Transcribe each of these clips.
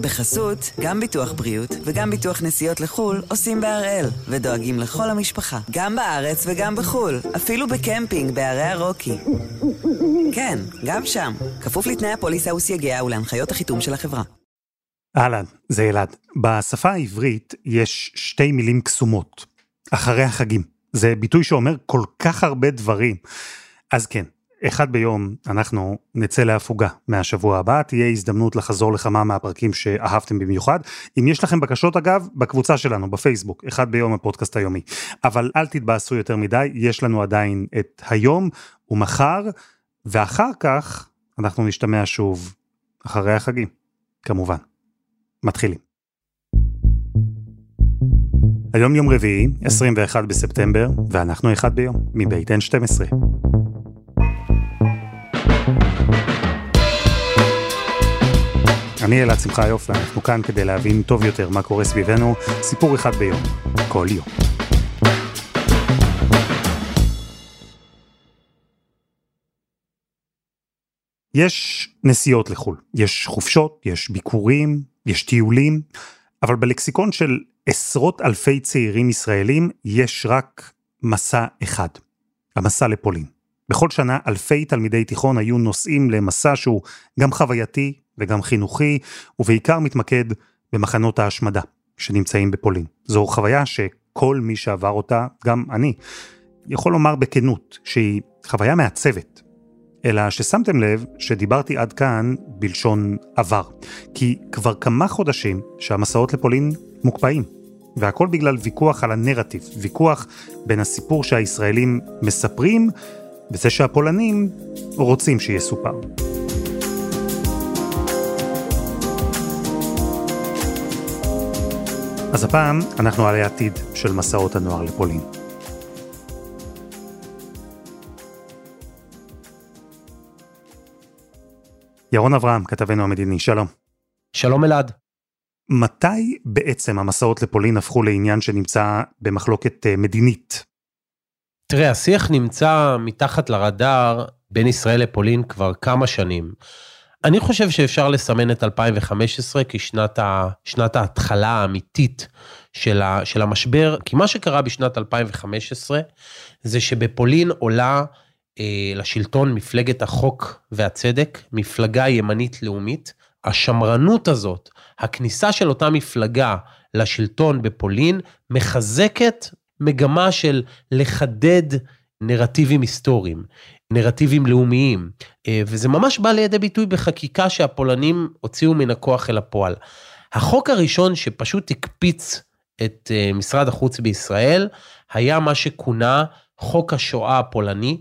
בחסות, גם ביטוח בריאות וגם ביטוח נסיעות לחו"ל עושים בהראל, ודואגים לכל המשפחה, גם בארץ וגם בחו"ל, אפילו בקמפינג בערי הרוקי. כן, גם שם, כפוף לתנאי הפוליסה וסייגיה ולהנחיות החיתום של החברה. אהלן, זה אלעד. בשפה העברית יש שתי מילים קסומות, אחרי החגים. זה ביטוי שאומר כל כך הרבה דברים. אז כן, אחד ביום אנחנו נצא להפוגה מהשבוע הבא, תהיה הזדמנות לחזור לכמה מהפרקים שאהבתם במיוחד. אם יש לכם בקשות אגב, בקבוצה שלנו בפייסבוק, אחד ביום הפודקאסט היומי. אבל אל תתבאסו יותר מדי, יש לנו עדיין את היום ומחר, ואחר כך אנחנו נשתמע שוב אחרי החגים, כמובן. מתחילים. היום יום רביעי, 21 בספטמבר, ואנחנו אחד ביום, מבית N12. אני אלעד שמחיוף, ואנחנו כאן כדי להבין טוב יותר מה קורה סביבנו, סיפור אחד ביום, כל יום. יש נסיעות לחו"ל, יש חופשות, יש ביקורים, יש טיולים, אבל בלקסיקון של עשרות אלפי צעירים ישראלים יש רק מסע אחד, המסע לפולין. בכל שנה אלפי תלמידי תיכון היו נוסעים למסע שהוא גם חווייתי וגם חינוכי, ובעיקר מתמקד במחנות ההשמדה שנמצאים בפולין. זו חוויה שכל מי שעבר אותה, גם אני, יכול לומר בכנות שהיא חוויה מעצבת. אלא ששמתם לב שדיברתי עד כאן בלשון עבר. כי כבר כמה חודשים שהמסעות לפולין מוקפאים. והכל בגלל ויכוח על הנרטיב, ויכוח בין הסיפור שהישראלים מספרים וזה שהפולנים רוצים שיסופר. אז הפעם אנחנו על העתיד של מסעות הנוער לפולין. ירון אברהם, כתבנו המדיני, שלום. שלום אלעד. מתי בעצם המסעות לפולין הפכו לעניין שנמצא במחלוקת אה, מדינית? תראה, השיח נמצא מתחת לרדאר בין ישראל לפולין כבר כמה שנים. אני חושב שאפשר לסמן את 2015 כשנת ה, ההתחלה האמיתית של, ה, של המשבר, כי מה שקרה בשנת 2015 זה שבפולין עולה אה, לשלטון מפלגת החוק והצדק, מפלגה ימנית לאומית. השמרנות הזאת, הכניסה של אותה מפלגה לשלטון בפולין, מחזקת מגמה של לחדד נרטיבים היסטוריים, נרטיבים לאומיים, אה, וזה ממש בא לידי ביטוי בחקיקה שהפולנים הוציאו מן הכוח אל הפועל. החוק הראשון שפשוט הקפיץ את אה, משרד החוץ בישראל, היה מה שכונה חוק השואה הפולני.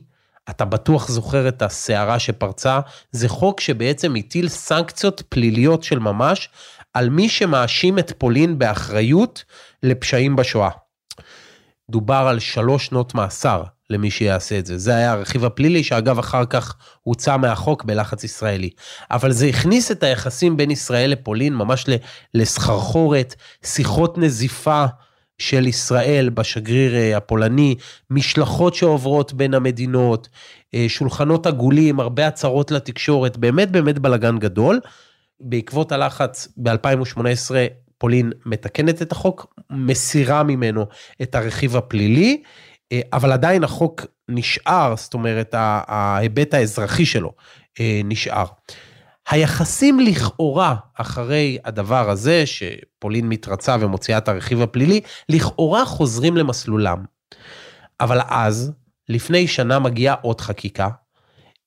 אתה בטוח זוכר את הסערה שפרצה, זה חוק שבעצם הטיל סנקציות פליליות של ממש על מי שמאשים את פולין באחריות לפשעים בשואה. דובר על שלוש שנות מאסר למי שיעשה את זה. זה היה הרכיב הפלילי, שאגב אחר כך הוצא מהחוק בלחץ ישראלי. אבל זה הכניס את היחסים בין ישראל לפולין ממש לסחרחורת, שיחות נזיפה של ישראל בשגריר אה, הפולני, משלחות שעוברות בין המדינות, אה, שולחנות עגולים, הרבה הצהרות לתקשורת, באמת באמת בלאגן גדול. בעקבות הלחץ ב-2018 פולין מתקנת את החוק, מסירה ממנו את הרכיב הפלילי, אבל עדיין החוק נשאר, זאת אומרת, ההיבט האזרחי שלו אה, נשאר. היחסים לכאורה אחרי הדבר הזה, שפולין מתרצה ומוציאה את הרכיב הפלילי, לכאורה חוזרים למסלולם. אבל אז, לפני שנה מגיעה עוד חקיקה,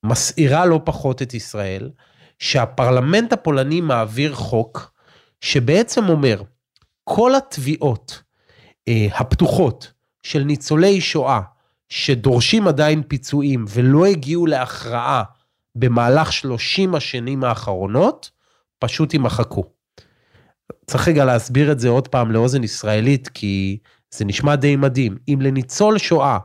מסעירה לא פחות את ישראל, שהפרלמנט הפולני מעביר חוק שבעצם אומר, כל התביעות אה, הפתוחות של ניצולי שואה שדורשים עדיין פיצויים ולא הגיעו להכרעה במהלך 30 השנים האחרונות, פשוט יימחקו. צריך רגע להסביר את זה עוד פעם לאוזן ישראלית, כי זה נשמע די מדהים. אם לניצול שואה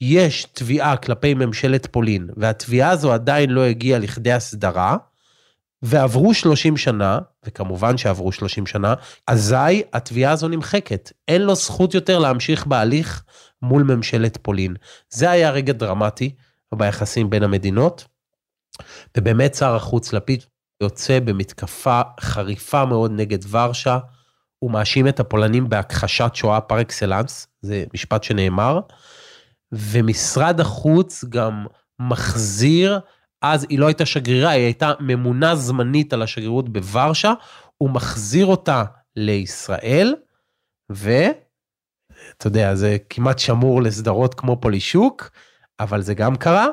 יש תביעה כלפי ממשלת פולין, והתביעה הזו עדיין לא הגיעה לכדי הסדרה, ועברו 30 שנה, וכמובן שעברו 30 שנה, אזי התביעה הזו נמחקת. אין לו זכות יותר להמשיך בהליך מול ממשלת פולין. זה היה רגע דרמטי ביחסים בין המדינות, ובאמת שר החוץ לפיד יוצא במתקפה חריפה מאוד נגד ורשה, הוא מאשים את הפולנים בהכחשת שואה פר אקסלנס, זה משפט שנאמר, ומשרד החוץ גם מחזיר, אז היא לא הייתה שגרירה, היא הייתה ממונה זמנית על השגרירות בוורשה, הוא מחזיר אותה לישראל, ואתה יודע, זה כמעט שמור לסדרות כמו פולישוק, אבל זה גם קרה.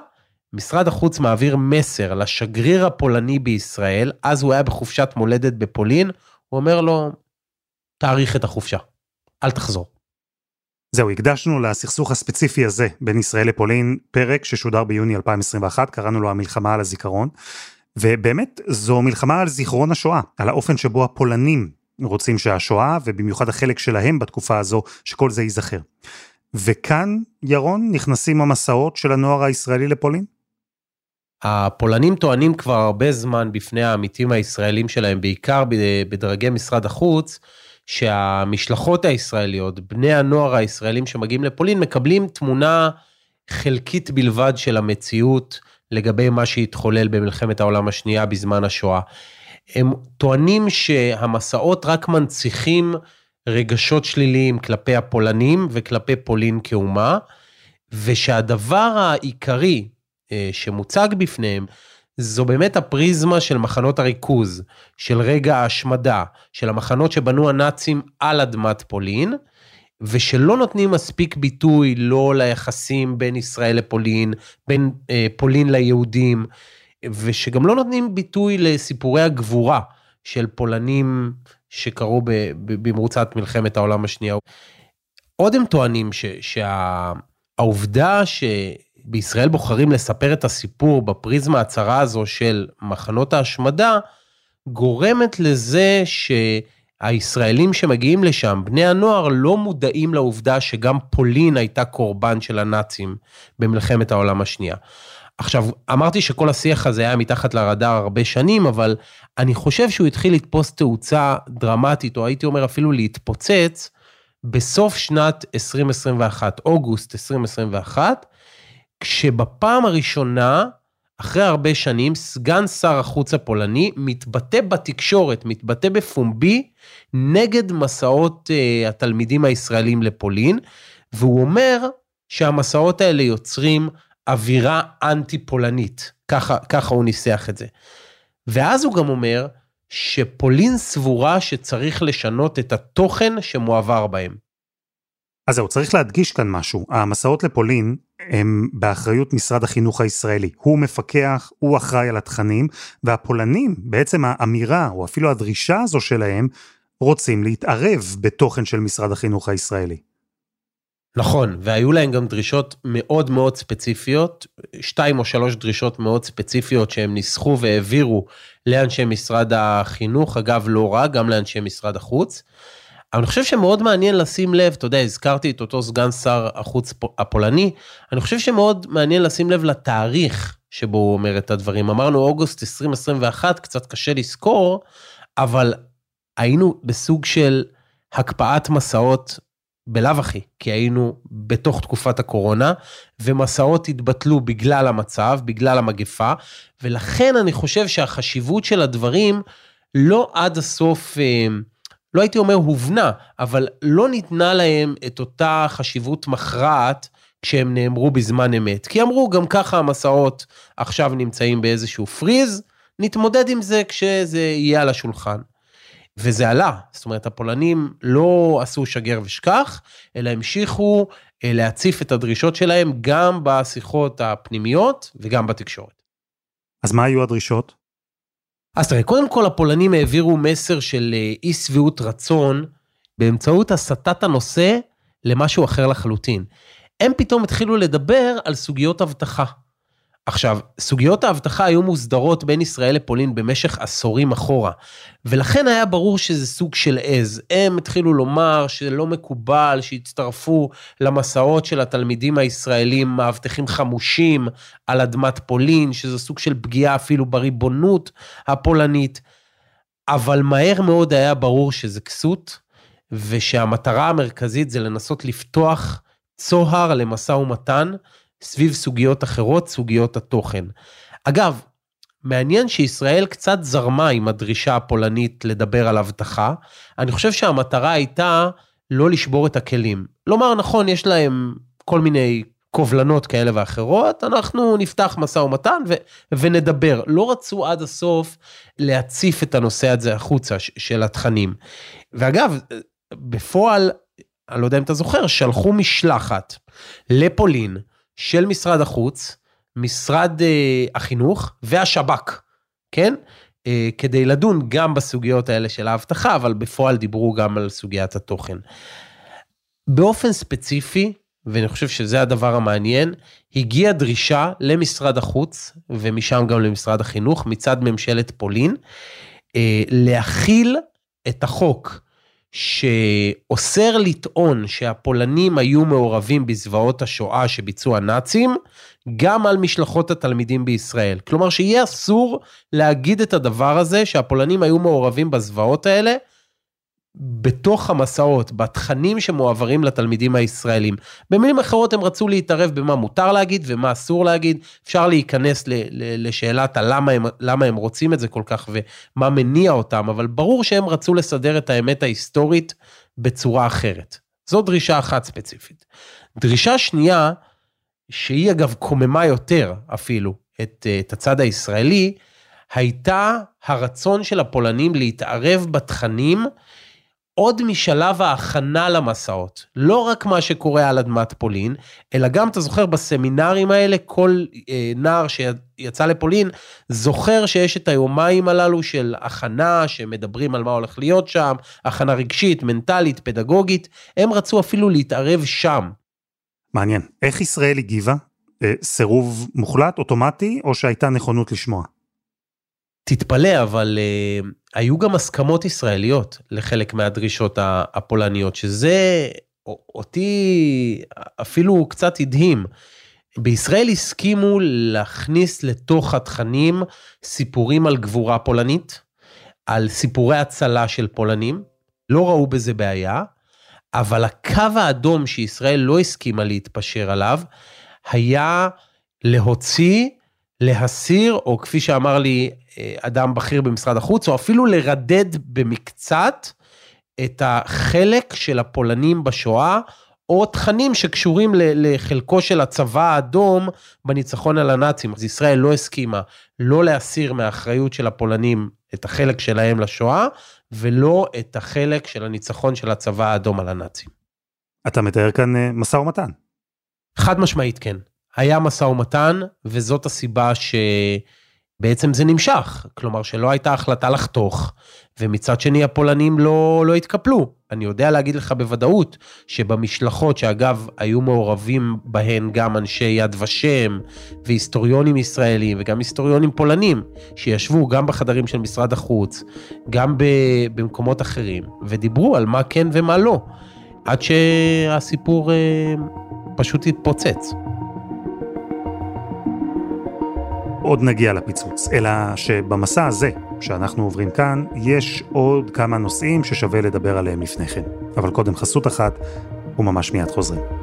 משרד החוץ מעביר מסר לשגריר הפולני בישראל, אז הוא היה בחופשת מולדת בפולין, הוא אומר לו, תאריך את החופשה, אל תחזור. זהו, הקדשנו לסכסוך הספציפי הזה בין ישראל לפולין פרק ששודר ביוני 2021, קראנו לו המלחמה על הזיכרון, ובאמת זו מלחמה על זיכרון השואה, על האופן שבו הפולנים רוצים שהשואה, ובמיוחד החלק שלהם בתקופה הזו, שכל זה ייזכר. וכאן, ירון, נכנסים המסעות של הנוער הישראלי לפולין? הפולנים טוענים כבר הרבה זמן בפני העמיתים הישראלים שלהם, בעיקר בדרגי משרד החוץ, שהמשלחות הישראליות, בני הנוער הישראלים שמגיעים לפולין, מקבלים תמונה חלקית בלבד של המציאות לגבי מה שהתחולל במלחמת העולם השנייה בזמן השואה. הם טוענים שהמסעות רק מנציחים רגשות שליליים כלפי הפולנים וכלפי פולין כאומה, ושהדבר העיקרי אה, שמוצג בפניהם זו באמת הפריזמה של מחנות הריכוז, של רגע ההשמדה, של המחנות שבנו הנאצים על אדמת פולין, ושלא נותנים מספיק ביטוי לא ליחסים בין ישראל לפולין, בין אה, פולין ליהודים, ושגם לא נותנים ביטוי לסיפורי הגבורה של פולנים שקרו במרוצת מלחמת העולם השנייה. עוד הם טוענים שהעובדה שה, בישראל בוחרים לספר את הסיפור בפריזמה הצרה הזו של מחנות ההשמדה, גורמת לזה שהישראלים שמגיעים לשם, בני הנוער, לא מודעים לעובדה שגם פולין הייתה קורבן של הנאצים במלחמת העולם השנייה. עכשיו, אמרתי שכל השיח הזה היה מתחת לרדאר הרבה שנים, אבל אני חושב שהוא התחיל לתפוס תאוצה דרמטית, או הייתי אומר אפילו להתפוצץ, בסוף שנת 2021, אוגוסט 2021, כשבפעם הראשונה, אחרי הרבה שנים, סגן שר החוץ הפולני מתבטא בתקשורת, מתבטא בפומבי, נגד מסעות uh, התלמידים הישראלים לפולין, והוא אומר שהמסעות האלה יוצרים אווירה אנטי-פולנית, ככה, ככה הוא ניסח את זה. ואז הוא גם אומר שפולין סבורה שצריך לשנות את התוכן שמועבר בהם. אז זהו, צריך להדגיש כאן משהו. המסעות לפולין הם באחריות משרד החינוך הישראלי. הוא מפקח, הוא אחראי על התכנים, והפולנים, בעצם האמירה, או אפילו הדרישה הזו שלהם, רוצים להתערב בתוכן של משרד החינוך הישראלי. נכון, והיו להם גם דרישות מאוד מאוד ספציפיות, שתיים או שלוש דרישות מאוד ספציפיות שהם ניסחו והעבירו לאנשי משרד החינוך, אגב לא רק, גם לאנשי משרד החוץ. אבל אני חושב שמאוד מעניין לשים לב, אתה יודע, הזכרתי את אותו סגן שר החוץ הפולני, אני חושב שמאוד מעניין לשים לב לתאריך שבו הוא אומר את הדברים. אמרנו אוגוסט 2021, קצת קשה לזכור, אבל היינו בסוג של הקפאת מסעות בלאו הכי, כי היינו בתוך תקופת הקורונה, ומסעות התבטלו בגלל המצב, בגלל המגפה, ולכן אני חושב שהחשיבות של הדברים לא עד הסוף, אה, לא הייתי אומר הובנה, אבל לא ניתנה להם את אותה חשיבות מכרעת כשהם נאמרו בזמן אמת. כי אמרו, גם ככה המסעות עכשיו נמצאים באיזשהו פריז, נתמודד עם זה כשזה יהיה על השולחן. וזה עלה, זאת אומרת, הפולנים לא עשו שגר ושכח, אלא המשיכו אה, להציף את הדרישות שלהם גם בשיחות הפנימיות וגם בתקשורת. אז מה היו הדרישות? אז תראה, קודם כל הפולנים העבירו מסר של אה, אי שביעות רצון באמצעות הסטת הנושא למשהו אחר לחלוטין. הם פתאום התחילו לדבר על סוגיות אבטחה. עכשיו, סוגיות האבטחה היו מוסדרות בין ישראל לפולין במשך עשורים אחורה, ולכן היה ברור שזה סוג של עז. הם התחילו לומר שלא מקובל שיצטרפו למסעות של התלמידים הישראלים מאבטחים חמושים על אדמת פולין, שזה סוג של פגיעה אפילו בריבונות הפולנית, אבל מהר מאוד היה ברור שזה כסות, ושהמטרה המרכזית זה לנסות לפתוח צוהר למשא ומתן, סביב סוגיות אחרות, סוגיות התוכן. אגב, מעניין שישראל קצת זרמה עם הדרישה הפולנית לדבר על אבטחה. אני חושב שהמטרה הייתה לא לשבור את הכלים. לומר, נכון, יש להם כל מיני קובלנות כאלה ואחרות, אנחנו נפתח משא ומתן ו- ונדבר. לא רצו עד הסוף להציף את הנושא הזה החוצה של התכנים. ואגב, בפועל, אני לא יודע אם אתה זוכר, שלחו משלחת לפולין של משרד החוץ, משרד אה, החינוך והשב"כ, כן? אה, כדי לדון גם בסוגיות האלה של האבטחה, אבל בפועל דיברו גם על סוגיית התוכן. באופן ספציפי, ואני חושב שזה הדבר המעניין, הגיעה דרישה למשרד החוץ, ומשם גם למשרד החינוך, מצד ממשלת פולין, אה, להכיל את החוק שאוסר לטעון שהפולנים היו מעורבים בזוועות השואה שביצעו הנאצים, גם על משלחות התלמידים בישראל. כלומר שיהיה אסור להגיד את הדבר הזה שהפולנים היו מעורבים בזוועות האלה, בתוך המסעות, בתכנים שמועברים לתלמידים הישראלים. במילים אחרות הם רצו להתערב במה מותר להגיד ומה אסור להגיד, אפשר להיכנס ל, ל, לשאלת הלמה הם, למה הם רוצים את זה כל כך ומה מניע אותם, אבל ברור שהם רצו לסדר את האמת ההיסטורית בצורה אחרת. זו דרישה אחת ספציפית. דרישה שנייה, שהיא אגב קוממה יותר אפילו את, את הצד הישראלי, הייתה הרצון של הפולנים להתערב בתכנים עוד משלב ההכנה למסעות. לא רק מה שקורה על אדמת פולין, אלא גם, אתה זוכר, בסמינרים האלה, כל אה, נער שיצא לפולין, זוכר שיש את היומיים הללו של הכנה, שמדברים על מה הולך להיות שם, הכנה רגשית, מנטלית, פדגוגית, הם רצו אפילו להתערב שם. מעניין. איך ישראל הגיבה? אה, סירוב מוחלט, אוטומטי, או שהייתה נכונות לשמוע? תתפלא, אבל uh, היו גם הסכמות ישראליות לחלק מהדרישות הפולניות, שזה אותי אפילו קצת הדהים. בישראל הסכימו להכניס לתוך התכנים סיפורים על גבורה פולנית, על סיפורי הצלה של פולנים, לא ראו בזה בעיה, אבל הקו האדום שישראל לא הסכימה להתפשר עליו, היה להוציא, להסיר, או כפי שאמר לי אה, אדם בכיר במשרד החוץ, או אפילו לרדד במקצת את החלק של הפולנים בשואה, או תכנים שקשורים לחלקו של הצבא האדום בניצחון על הנאצים. אז ישראל לא הסכימה לא להסיר מהאחריות של הפולנים את החלק שלהם לשואה, ולא את החלק של הניצחון של הצבא האדום על הנאצים. אתה מתאר כאן אה, משא ומתן. חד משמעית כן. היה משא ומתן, וזאת הסיבה ש... בעצם זה נמשך, כלומר שלא הייתה החלטה לחתוך, ומצד שני הפולנים לא, לא התקפלו. אני יודע להגיד לך בוודאות שבמשלחות, שאגב היו מעורבים בהן גם אנשי יד ושם, והיסטוריונים ישראלים, וגם היסטוריונים פולנים, שישבו גם בחדרים של משרד החוץ, גם במקומות אחרים, ודיברו על מה כן ומה לא, עד שהסיפור אה, פשוט התפוצץ. עוד נגיע לפיצוץ, אלא שבמסע הזה שאנחנו עוברים כאן, יש עוד כמה נושאים ששווה לדבר עליהם לפני כן. אבל קודם חסות אחת, וממש מיד חוזרים.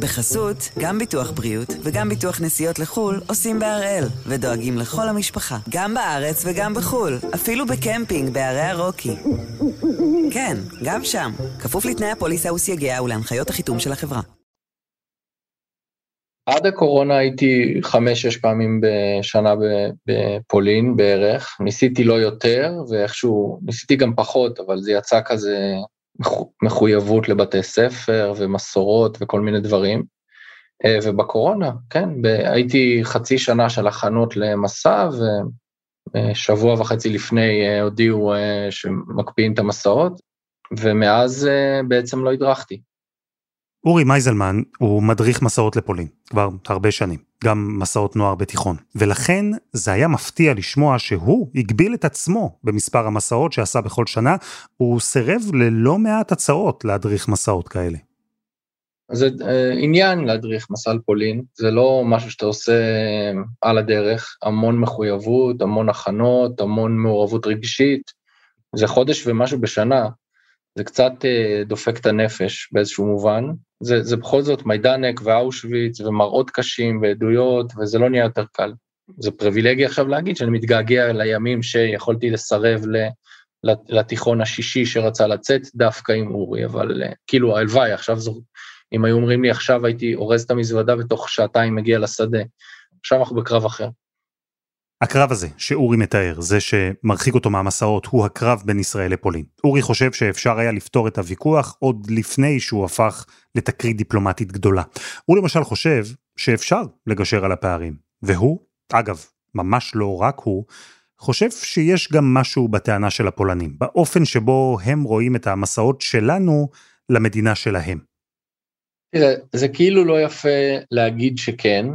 בחסות, גם ביטוח בריאות וגם ביטוח נסיעות לחו"ל עושים בהראל, ודואגים לכל המשפחה, גם בארץ וגם בחו"ל, אפילו בקמפינג בערי הרוקי. כן, גם שם, כפוף לתנאי הפוליסה וסייגיה ולהנחיות החיתום של החברה. עד הקורונה הייתי חמש-שש פעמים בשנה בפולין בערך, ניסיתי לא יותר, ואיכשהו, ניסיתי גם פחות, אבל זה יצא כזה מחויבות לבתי ספר ומסורות וכל מיני דברים. אה, ובקורונה, כן, הייתי חצי שנה של הכנות למסע, ושבוע וחצי לפני אה, הודיעו אה, שמקפיאים את המסעות, ומאז בעצם לא הדרכתי. אורי מייזלמן הוא מדריך מסעות לפולין, כבר הרבה שנים, גם מסעות נוער בתיכון. ולכן זה היה מפתיע לשמוע שהוא הגביל את עצמו במספר המסעות שעשה בכל שנה, הוא סירב ללא מעט הצעות להדריך מסעות כאלה. זה אה, עניין להדריך מסע לפולין, זה לא משהו שאתה עושה על הדרך, המון מחויבות, המון הכנות, המון מעורבות רגשית, זה חודש ומשהו בשנה, זה קצת אה, דופק את הנפש באיזשהו מובן. זה, זה בכל זאת מיידנק ואושוויץ ומראות קשים ועדויות, וזה לא נהיה יותר קל. זה פריבילגיה עכשיו להגיד שאני מתגעגע לימים שיכולתי לסרב ל, לתיכון השישי שרצה לצאת דווקא עם אורי, אבל אה, כאילו הלוואי, עכשיו זו, אם היו אומרים לי עכשיו הייתי אורז את המזוודה ותוך שעתיים מגיע לשדה. עכשיו אנחנו בקרב אחר. הקרב הזה שאורי מתאר, זה שמרחיק אותו מהמסעות, הוא הקרב בין ישראל לפולין. אורי חושב שאפשר היה לפתור את הוויכוח עוד לפני שהוא הפך לתקרית דיפלומטית גדולה. הוא למשל חושב שאפשר לגשר על הפערים, והוא, אגב, ממש לא רק הוא, חושב שיש גם משהו בטענה של הפולנים, באופן שבו הם רואים את המסעות שלנו למדינה שלהם. תראה, זה כאילו לא יפה להגיד שכן,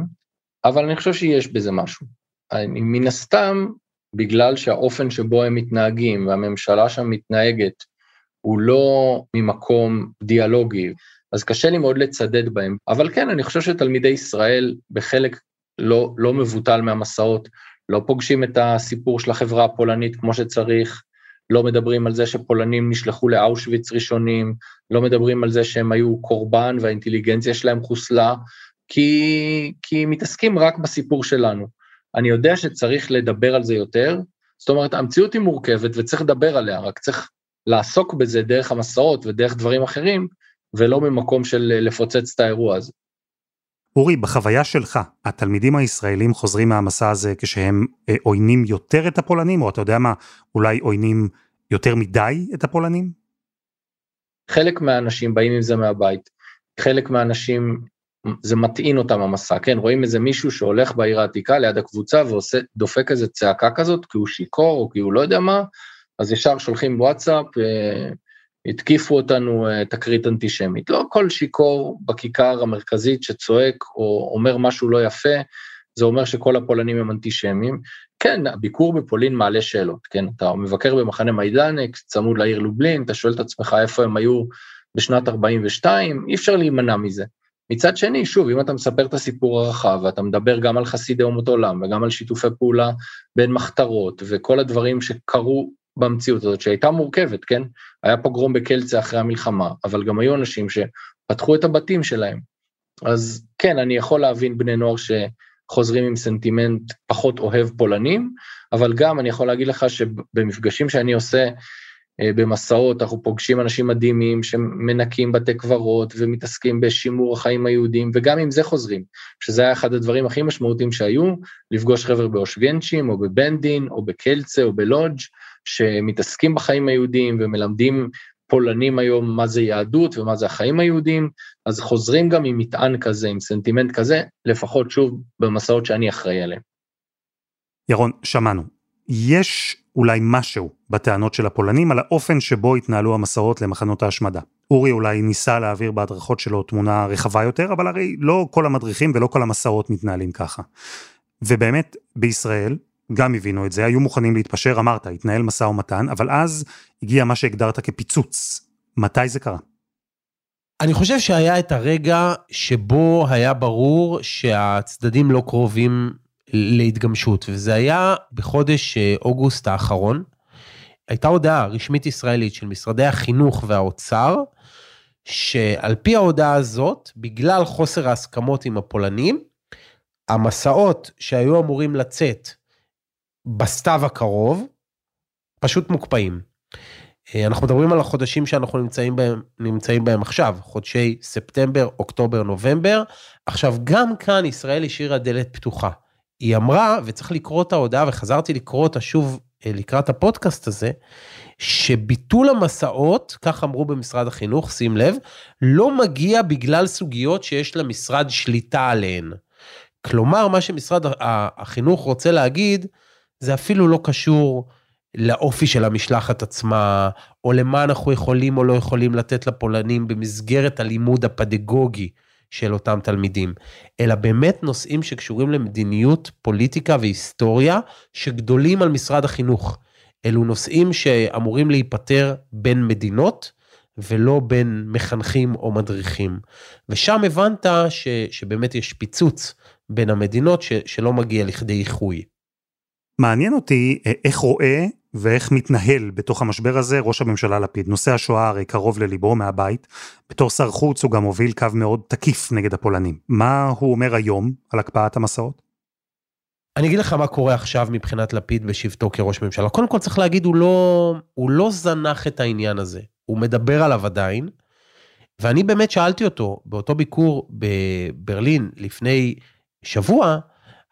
אבל אני חושב שיש בזה משהו. מן הסתם, בגלל שהאופן שבו הם מתנהגים והממשלה שם מתנהגת הוא לא ממקום דיאלוגי, אז קשה לי מאוד לצדד בהם. אבל כן, אני חושב שתלמידי ישראל בחלק לא, לא מבוטל מהמסעות, לא פוגשים את הסיפור של החברה הפולנית כמו שצריך, לא מדברים על זה שפולנים נשלחו לאושוויץ ראשונים, לא מדברים על זה שהם היו קורבן והאינטליגנציה שלהם חוסלה, כי, כי מתעסקים רק בסיפור שלנו. אני יודע שצריך לדבר על זה יותר, זאת אומרת, המציאות היא מורכבת וצריך לדבר עליה, רק צריך לעסוק בזה דרך המסעות ודרך דברים אחרים, ולא ממקום של לפוצץ את האירוע הזה. אורי, בחוויה שלך, התלמידים הישראלים חוזרים מהמסע הזה כשהם אה, עוינים יותר את הפולנים, או אתה יודע מה, אולי עוינים יותר מדי את הפולנים? חלק מהאנשים באים עם זה מהבית, חלק מהאנשים זה מטעין אותם המסע, כן, רואים איזה מישהו שהולך בעיר העתיקה ליד הקבוצה ודופק איזה צעקה כזאת כי הוא שיכור או כי הוא לא יודע מה, אז ישר שולחים וואטסאפ, אה, התקיפו אותנו אה, תקרית אנטישמית. לא כל שיכור בכיכר המרכזית שצועק או אומר משהו לא יפה, זה אומר שכל הפולנים הם אנטישמים. כן, הביקור בפולין מעלה שאלות, כן, אתה מבקר במחנה מיידנק, צמוד לעיר לובלין, אתה שואל את עצמך איפה הם היו בשנת 42, אי אפשר להימנע מזה. מצד שני, שוב, אם אתה מספר את הסיפור הרחב, ואתה מדבר גם על חסידי אומות עולם, וגם על שיתופי פעולה בין מחתרות, וכל הדברים שקרו במציאות הזאת, שהייתה מורכבת, כן? היה פוגרום בקלצה אחרי המלחמה, אבל גם היו אנשים שפתחו את הבתים שלהם. אז כן, אני יכול להבין בני נוער שחוזרים עם סנטימנט פחות אוהב פולנים, אבל גם אני יכול להגיד לך שבמפגשים שאני עושה, במסעות, אנחנו פוגשים אנשים מדהימים שמנקים בתי קברות ומתעסקים בשימור החיים היהודיים, וגם עם זה חוזרים, שזה היה אחד הדברים הכי משמעותיים שהיו, לפגוש חבר'ה באושווינצ'ים, או בבנדין, או בקלצה, או בלודג', שמתעסקים בחיים היהודיים ומלמדים פולנים היום מה זה יהדות ומה זה החיים היהודיים, אז חוזרים גם עם מטען כזה, עם סנטימנט כזה, לפחות שוב במסעות שאני אחראי עליהם. ירון, שמענו. יש אולי משהו בטענות של הפולנים על האופן שבו התנהלו המסעות למחנות ההשמדה. אורי אולי ניסה להעביר בהדרכות שלו תמונה רחבה יותר, אבל הרי לא כל המדריכים ולא כל המסעות מתנהלים ככה. ובאמת, בישראל, גם הבינו את זה, היו מוכנים להתפשר, אמרת, התנהל משא ומתן, אבל אז הגיע מה שהגדרת כפיצוץ. מתי זה קרה? אני חושב שהיה את הרגע שבו היה ברור שהצדדים לא קרובים להתגמשות, וזה היה בחודש אה, אוגוסט האחרון. הייתה הודעה רשמית ישראלית של משרדי החינוך והאוצר, שעל פי ההודעה הזאת, בגלל חוסר ההסכמות עם הפולנים, המסעות שהיו אמורים לצאת בסתיו הקרוב, פשוט מוקפאים. אה, אנחנו מדברים על החודשים שאנחנו נמצאים בהם, נמצאים בהם עכשיו, חודשי ספטמבר, אוקטובר, נובמבר. עכשיו, גם כאן ישראל השאירה דלת פתוחה. היא אמרה, וצריך לקרוא את ההודעה, וחזרתי לקרוא אותה שוב אה, לקראת הפודקאסט הזה, שביטול המסעות, כך אמרו במשרד החינוך, שים לב, לא מגיע בגלל סוגיות שיש למשרד שליטה עליהן. כלומר, מה שמשרד החינוך רוצה להגיד, זה אפילו לא קשור לאופי של המשלחת עצמה, או למה אנחנו יכולים או לא יכולים לתת לפולנים במסגרת הלימוד הפדגוגי של אותם תלמידים, אלא באמת נושאים שקשורים למדיניות, פוליטיקה והיסטוריה, שגדולים על משרד החינוך. אלו נושאים שאמורים להיפטר בין מדינות, ולא בין מחנכים או מדריכים. ושם הבנת ש, שבאמת יש פיצוץ בין המדינות ש, שלא מגיע לכדי איחוי. מעניין אותי אה, איך רואה ואיך מתנהל בתוך המשבר הזה ראש הממשלה לפיד. נושא השואה הרי קרוב לליבו מהבית. בתור שר חוץ הוא גם הוביל קו מאוד תקיף נגד הפולנים. מה הוא אומר היום על הקפאת המסעות? אני אגיד לך מה קורה עכשיו מבחינת לפיד בשבתו כראש ממשלה. קודם כל צריך להגיד, הוא לא, הוא לא זנח את העניין הזה. הוא מדבר עליו עדיין. ואני באמת שאלתי אותו, באותו ביקור בברלין לפני שבוע,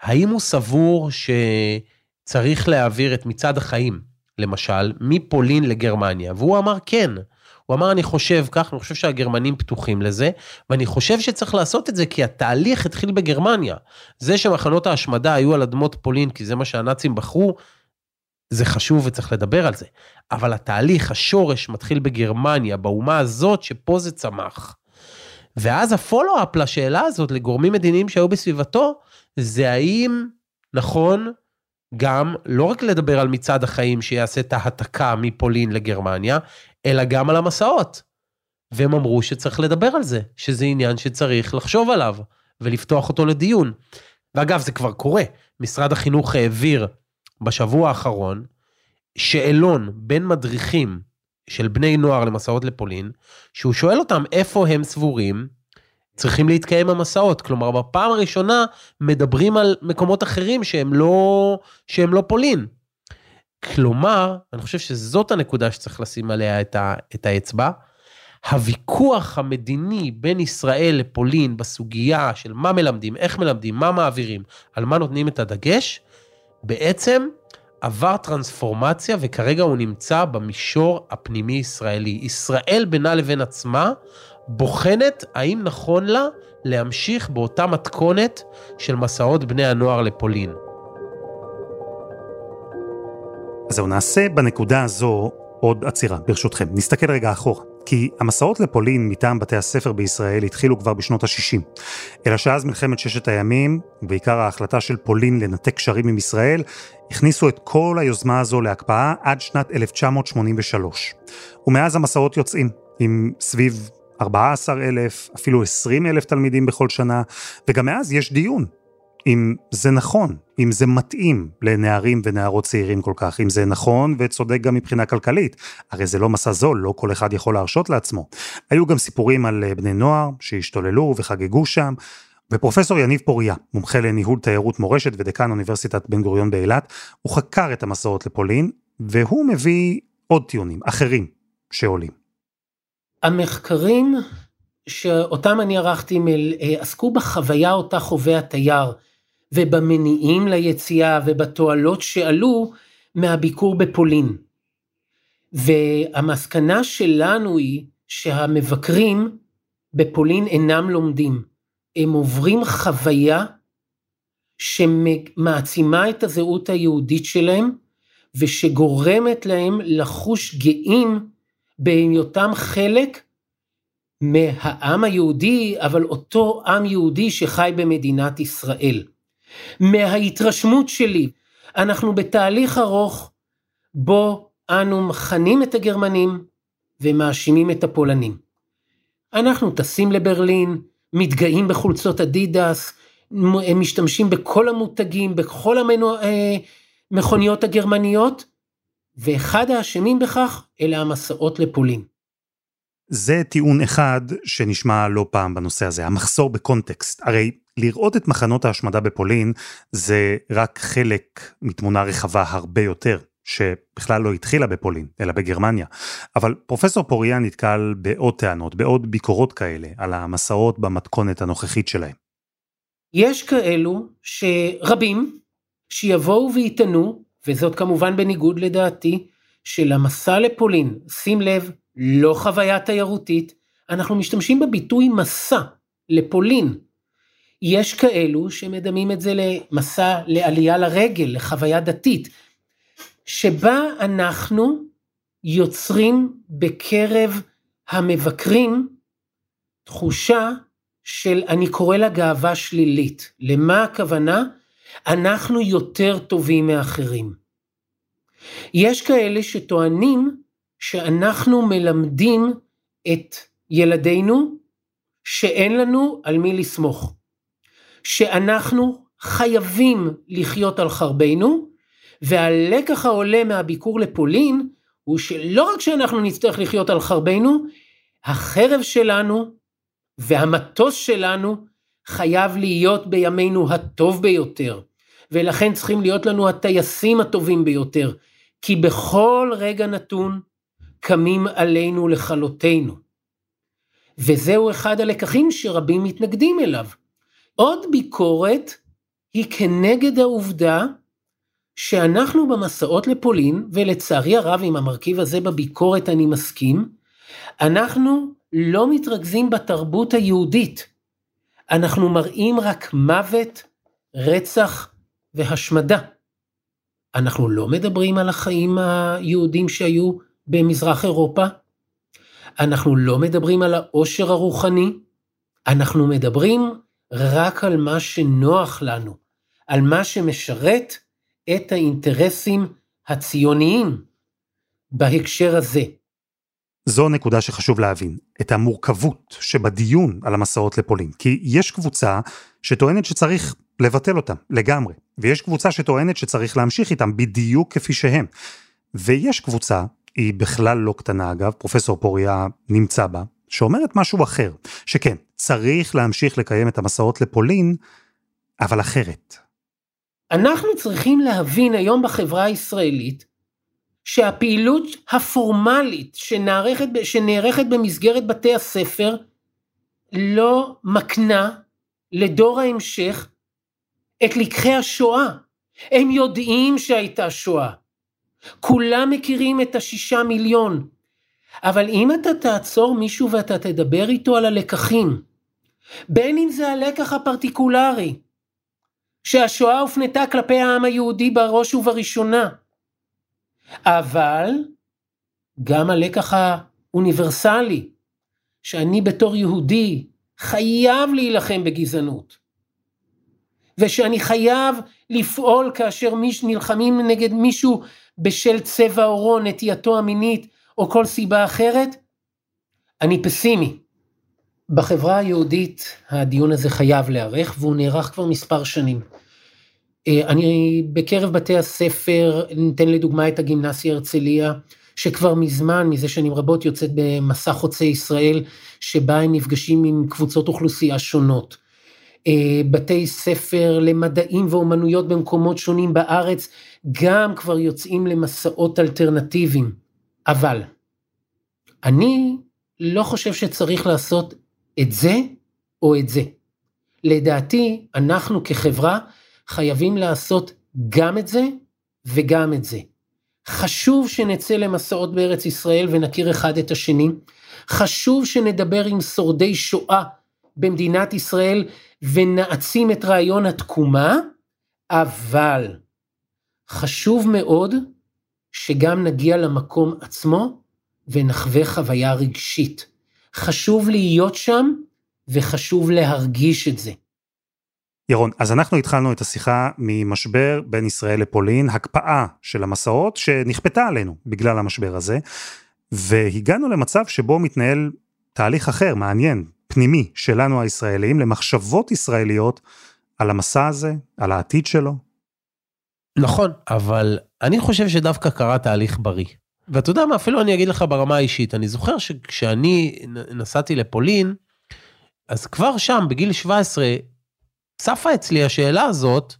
האם הוא סבור שצריך להעביר את מצעד החיים, למשל, מפולין לגרמניה? והוא אמר כן. הוא אמר, אני חושב כך, אני חושב שהגרמנים פתוחים לזה, ואני חושב שצריך לעשות את זה כי התהליך התחיל בגרמניה. זה שמחנות ההשמדה היו על אדמות פולין, כי זה מה שהנאצים בחרו, זה חשוב וצריך לדבר על זה. אבל התהליך, השורש, מתחיל בגרמניה, באומה הזאת שפה זה צמח. ואז הפולו-אפ לשאלה הזאת לגורמים מדיניים שהיו בסביבתו, זה האם נכון גם לא רק לדבר על מצעד החיים שיעשה את ההעתקה מפולין לגרמניה, אלא גם על המסעות. והם אמרו שצריך לדבר על זה, שזה עניין שצריך לחשוב עליו ולפתוח אותו לדיון. ואגב, זה כבר קורה. משרד החינוך העביר בשבוע האחרון שאלון בין מדריכים של בני נוער למסעות לפולין, שהוא שואל אותם איפה הם סבורים צריכים להתקיים המסעות. כלומר, בפעם הראשונה מדברים על מקומות אחרים שהם לא, שהם לא פולין. כלומר, אני חושב שזאת הנקודה שצריך לשים עליה את, ה, את האצבע. הוויכוח המדיני בין ישראל לפולין בסוגיה של מה מלמדים, איך מלמדים, מה מעבירים, על מה נותנים את הדגש, בעצם עבר טרנספורמציה וכרגע הוא נמצא במישור הפנימי-ישראלי. ישראל בינה לבין עצמה בוחנת האם נכון לה להמשיך באותה מתכונת של מסעות בני הנוער לפולין. זהו, נעשה בנקודה הזו עוד עצירה, ברשותכם. נסתכל רגע אחורה. כי המסעות לפולין מטעם בתי הספר בישראל התחילו כבר בשנות ה-60. אלא שאז מלחמת ששת הימים, ובעיקר ההחלטה של פולין לנתק קשרים עם ישראל, הכניסו את כל היוזמה הזו להקפאה עד שנת 1983. ומאז המסעות יוצאים, עם סביב 14 אלף, אפילו 20 אלף תלמידים בכל שנה, וגם מאז יש דיון אם זה נכון, אם זה מתאים לנערים ונערות צעירים כל כך, אם זה נכון וצודק גם מבחינה כלכלית. הרי זה לא מסע זול, לא כל אחד יכול להרשות לעצמו. היו גם סיפורים על אה, בני נוער שהשתוללו וחגגו שם, ופרופסור יניב פוריה, מומחה לניהול תיירות מורשת ודיקן אוניברסיטת בן גוריון באילת, הוא חקר את המסעות לפולין, והוא מביא עוד טיעונים, אחרים, שעולים. המחקרים שאותם אני ערכתי אה, עסקו בחוויה אותה חווה התייר. ובמניעים ליציאה ובתועלות שעלו מהביקור בפולין. והמסקנה שלנו היא שהמבקרים בפולין אינם לומדים, הם עוברים חוויה שמעצימה את הזהות היהודית שלהם ושגורמת להם לחוש גאים בהיותם חלק מהעם היהודי, אבל אותו עם יהודי שחי במדינת ישראל. מההתרשמות שלי, אנחנו בתהליך ארוך בו אנו מכנים את הגרמנים ומאשימים את הפולנים. אנחנו טסים לברלין, מתגאים בחולצות אדידס, משתמשים בכל המותגים, בכל המכוניות אה, הגרמניות, ואחד האשמים בכך אלה המסעות לפולין. זה טיעון אחד שנשמע לא פעם בנושא הזה, המחסור בקונטקסט. הרי לראות את מחנות ההשמדה בפולין זה רק חלק מתמונה רחבה הרבה יותר, שבכלל לא התחילה בפולין, אלא בגרמניה. אבל פרופסור פוריה נתקל בעוד טענות, בעוד ביקורות כאלה, על המסעות במתכונת הנוכחית שלהם. יש כאלו שרבים שיבואו ויטענו, וזאת כמובן בניגוד לדעתי, שלמסע לפולין, שים לב, לא חוויה תיירותית, אנחנו משתמשים בביטוי מסע לפולין. יש כאלו שמדמים את זה למסע לעלייה לרגל, לחוויה דתית, שבה אנחנו יוצרים בקרב המבקרים תחושה של, אני קורא לה גאווה שלילית. למה הכוונה? אנחנו יותר טובים מאחרים. יש כאלה שטוענים שאנחנו מלמדים את ילדינו שאין לנו על מי לסמוך. שאנחנו חייבים לחיות על חרבנו, והלקח העולה מהביקור לפולין, הוא שלא רק שאנחנו נצטרך לחיות על חרבנו, החרב שלנו והמטוס שלנו חייב להיות בימינו הטוב ביותר, ולכן צריכים להיות לנו הטייסים הטובים ביותר, כי בכל רגע נתון קמים עלינו לכלותנו. וזהו אחד הלקחים שרבים מתנגדים אליו. עוד ביקורת היא כנגד העובדה שאנחנו במסעות לפולין, ולצערי הרב עם המרכיב הזה בביקורת אני מסכים, אנחנו לא מתרכזים בתרבות היהודית. אנחנו מראים רק מוות, רצח והשמדה. אנחנו לא מדברים על החיים היהודים שהיו במזרח אירופה, אנחנו לא מדברים על העושר הרוחני, אנחנו מדברים רק על מה שנוח לנו, על מה שמשרת את האינטרסים הציוניים בהקשר הזה. זו נקודה שחשוב להבין, את המורכבות שבדיון על המסעות לפולין. כי יש קבוצה שטוענת שצריך לבטל אותם לגמרי, ויש קבוצה שטוענת שצריך להמשיך איתם בדיוק כפי שהם. ויש קבוצה, היא בכלל לא קטנה אגב, פרופסור פוריה נמצא בה, שאומרת משהו אחר, שכן, צריך להמשיך לקיים את המסעות לפולין, אבל אחרת. אנחנו צריכים להבין היום בחברה הישראלית, שהפעילות הפורמלית שנערכת, שנערכת במסגרת בתי הספר לא מקנה לדור ההמשך את לקחי השואה. הם יודעים שהייתה שואה. כולם מכירים את השישה מיליון. אבל אם אתה תעצור מישהו ואתה תדבר איתו על הלקחים, בין אם זה הלקח הפרטיקולרי, שהשואה הופנתה כלפי העם היהודי בראש ובראשונה, אבל גם הלקח האוניברסלי, שאני בתור יהודי חייב להילחם בגזענות, ושאני חייב לפעול כאשר מיש, נלחמים נגד מישהו בשל צבע עורו, נטייתו המינית או כל סיבה אחרת, אני פסימי. בחברה היהודית הדיון הזה חייב להיערך והוא נערך כבר מספר שנים. אה, אני בקרב בתי הספר, ניתן לדוגמה את הגימנסיה הרצליה, שכבר מזמן, מזה שנים רבות, יוצאת במסע חוצה ישראל, שבה הם נפגשים עם קבוצות אוכלוסייה שונות. אה, בתי ספר למדעים ואומנויות במקומות שונים בארץ, גם כבר יוצאים למסעות אלטרנטיביים. אבל, אני לא חושב שצריך לעשות את זה או את זה. לדעתי, אנחנו כחברה חייבים לעשות גם את זה וגם את זה. חשוב שנצא למסעות בארץ ישראל ונכיר אחד את השני. חשוב שנדבר עם שורדי שואה במדינת ישראל ונעצים את רעיון התקומה, אבל חשוב מאוד שגם נגיע למקום עצמו ונחווה חוויה רגשית. חשוב להיות שם וחשוב להרגיש את זה. ירון, אז אנחנו התחלנו את השיחה ממשבר בין ישראל לפולין, הקפאה של המסעות שנכפתה עלינו בגלל המשבר הזה, והגענו למצב שבו מתנהל תהליך אחר, מעניין, פנימי, שלנו הישראלים, למחשבות ישראליות על המסע הזה, על העתיד שלו. נכון, אבל אני חושב שדווקא קרה תהליך בריא. ואתה יודע מה, אפילו אני אגיד לך ברמה האישית, אני זוכר שכשאני נסעתי לפולין, אז כבר שם, בגיל 17, צפה אצלי השאלה הזאת,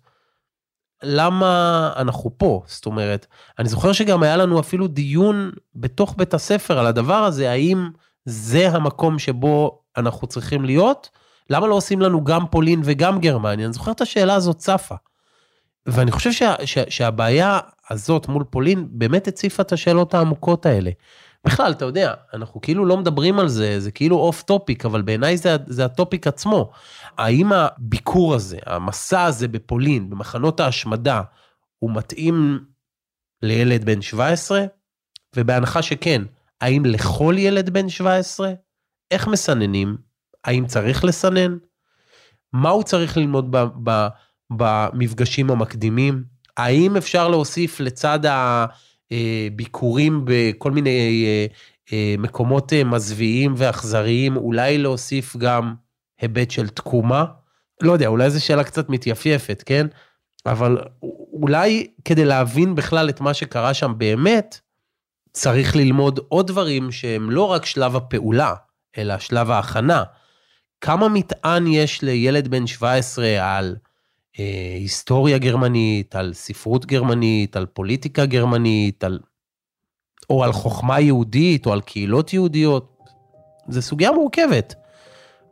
למה אנחנו פה? זאת אומרת, אני זוכר שגם היה לנו אפילו דיון בתוך בית הספר על הדבר הזה, האם זה המקום שבו אנחנו צריכים להיות? למה לא עושים לנו גם פולין וגם גרמניה? אני זוכר את השאלה הזאת צפה. ואני חושב שה, שה, שהבעיה הזאת מול פולין באמת הציפה את השאלות העמוקות האלה. בכלל, אתה יודע, אנחנו כאילו לא מדברים על זה, זה כאילו off topic, אבל בעיניי זה, זה ה topic עצמו. האם הביקור הזה, המסע הזה בפולין, במחנות ההשמדה, הוא מתאים לילד בן 17? ובהנחה שכן, האם לכל ילד בן 17? איך מסננים? האם צריך לסנן? מה הוא צריך ללמוד ב, ב, במפגשים המקדימים? האם אפשר להוסיף לצד הביקורים בכל מיני אה, אה, מקומות אה, מזוויעים ואכזריים, אולי להוסיף גם היבט של תקומה? לא יודע, אולי זו שאלה קצת מתייפייפת, כן? אבל אולי כדי להבין בכלל את מה שקרה שם באמת, צריך ללמוד עוד דברים שהם לא רק שלב הפעולה, אלא שלב ההכנה. כמה מטען יש לילד בן 17 על אה, היסטוריה גרמנית, על ספרות גרמנית, על פוליטיקה גרמנית, על... או על חוכמה יהודית, או על קהילות יהודיות. זו סוגיה מורכבת.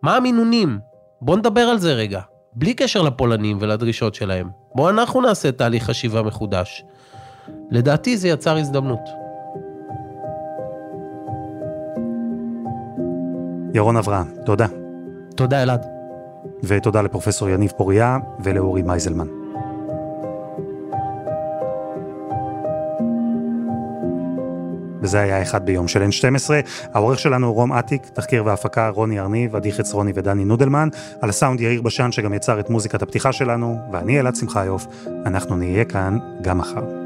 מה המינונים? בואו נדבר על זה רגע. בלי קשר לפולנים ולדרישות שלהם. בואו אנחנו נעשה תהליך חשיבה מחודש. לדעתי זה יצר הזדמנות. ירון אברהם, תודה. תודה אלעד. ותודה לפרופסור יניב פוריה ולאורי מייזלמן. וזה היה אחד ביום של N12. העורך שלנו רום אטיק, תחקיר והפקה רוני ארניב, עדי חצרוני ודני נודלמן, על הסאונד יאיר בשן שגם יצר את מוזיקת הפתיחה שלנו, ואני אלעד שמחיוף, אנחנו נהיה כאן גם מחר.